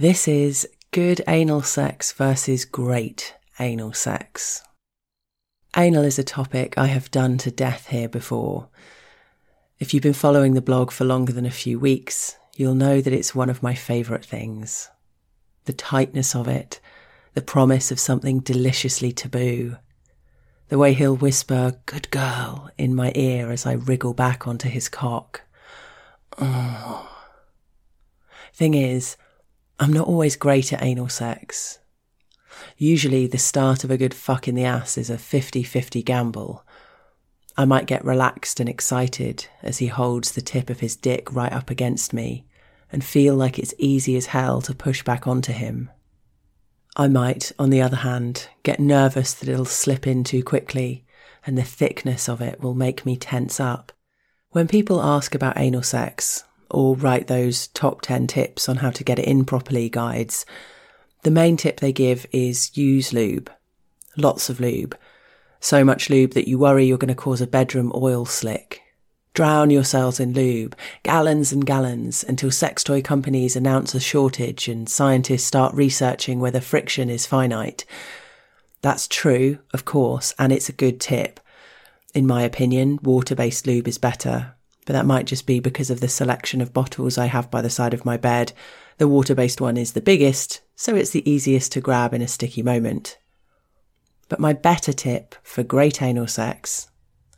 This is good anal sex versus great anal sex. Anal is a topic I have done to death here before. If you've been following the blog for longer than a few weeks, you'll know that it's one of my favourite things. The tightness of it, the promise of something deliciously taboo, the way he'll whisper, good girl, in my ear as I wriggle back onto his cock. Oh. Thing is, I'm not always great at anal sex. Usually, the start of a good fuck in the ass is a 50 50 gamble. I might get relaxed and excited as he holds the tip of his dick right up against me and feel like it's easy as hell to push back onto him. I might, on the other hand, get nervous that it'll slip in too quickly and the thickness of it will make me tense up. When people ask about anal sex, or write those top 10 tips on how to get it in properly guides, the main tip they give is use lube. Lots of lube. So much lube that you worry you're going to cause a bedroom oil slick. Drown yourselves in lube, gallons and gallons, until sex toy companies announce a shortage and scientists start researching whether friction is finite. That's true, of course, and it's a good tip. In my opinion, water based lube is better, but that might just be because of the selection of bottles I have by the side of my bed. The water based one is the biggest, so it's the easiest to grab in a sticky moment. But my better tip for great anal sex,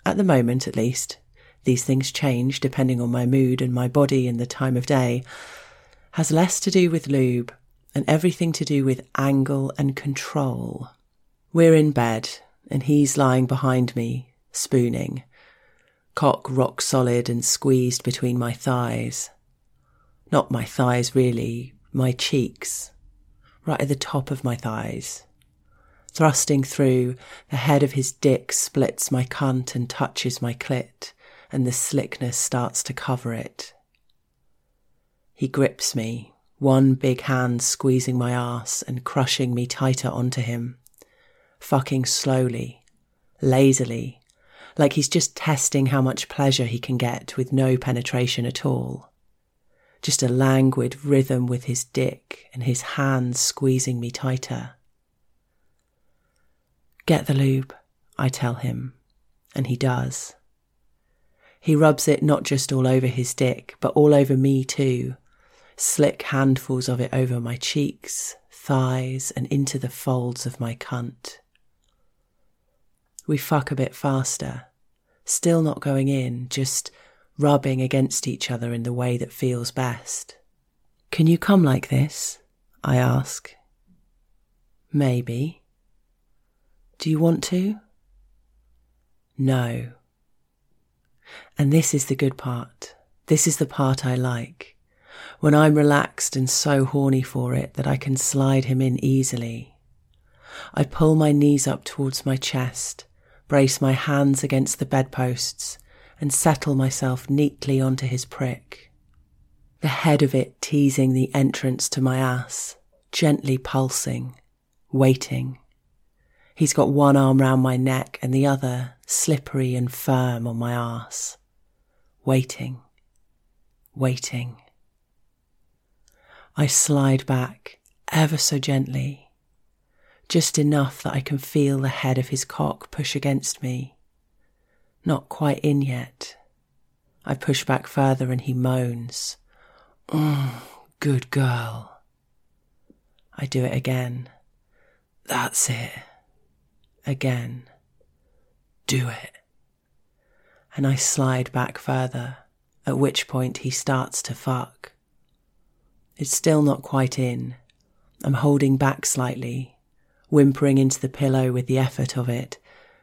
at the moment at least, these things change depending on my mood and my body and the time of day, has less to do with lube and everything to do with angle and control. We're in bed, and he's lying behind me, spooning cock rock solid and squeezed between my thighs. Not my thighs, really, my cheeks, right at the top of my thighs. Thrusting through, the head of his dick splits my cunt and touches my clit, and the slickness starts to cover it. He grips me, one big hand squeezing my ass and crushing me tighter onto him, fucking slowly, lazily, like he's just testing how much pleasure he can get with no penetration at all. Just a languid rhythm with his dick and his hands squeezing me tighter. Get the lube, I tell him, and he does. He rubs it not just all over his dick, but all over me too. Slick handfuls of it over my cheeks, thighs, and into the folds of my cunt. We fuck a bit faster, still not going in, just rubbing against each other in the way that feels best. Can you come like this? I ask. Maybe. Do you want to? No. And this is the good part. This is the part I like. When I'm relaxed and so horny for it that I can slide him in easily. I pull my knees up towards my chest brace my hands against the bedposts, and settle myself neatly onto his prick. The head of it teasing the entrance to my ass, gently pulsing, waiting. He's got one arm round my neck and the other slippery and firm on my ass. Waiting, waiting. I slide back ever so gently just enough that I can feel the head of his cock push against me. Not quite in yet. I push back further and he moans. Mm, good girl. I do it again. That's it. Again. Do it. And I slide back further, at which point he starts to fuck. It's still not quite in. I'm holding back slightly, whimpering into the pillow with the effort of it,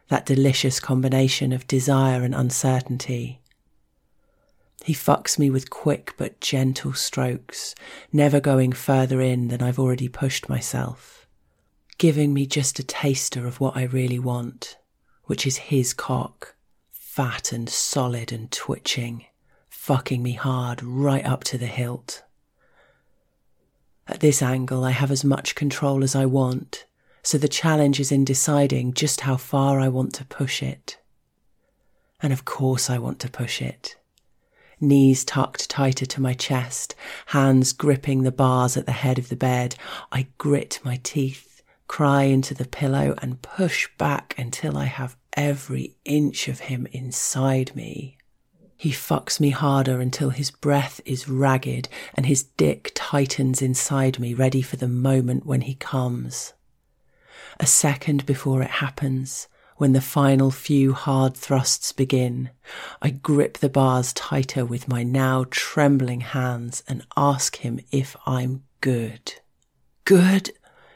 that delicious combination of desire and uncertainty. He fucks me with quick but gentle strokes, never going further in than I've already pushed myself, giving me just a taster of what I really want, which is his cock, fat and solid and twitching, fucking me hard right up to the hilt. At this angle, I have as much control as I want, so the challenge is in deciding just how far I want to push it. And of course, I want to push it. knees tucked tighter to my chest, hands gripping the bars at the head of the bed. I grit my teeth, cry into the pillow, and push back until I have every inch of him inside me. He fucks me harder until his breath is ragged and his dick tightens inside me, ready for the moment when he comes. A second before it happens, when the final few hard thrusts begin, I grip the bars tighter with my now trembling hands and ask him if I'm good. Good,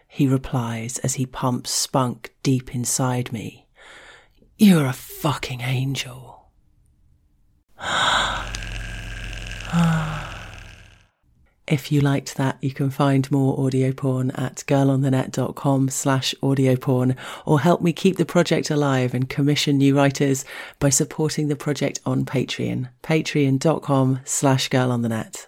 he replies as he pumps spunk deep inside me. You're a fucking angel. If you liked that, you can find more audio porn at girlonthenet.com slash audio porn or help me keep the project alive and commission new writers by supporting the project on Patreon, patreon.com slash girlonthenet.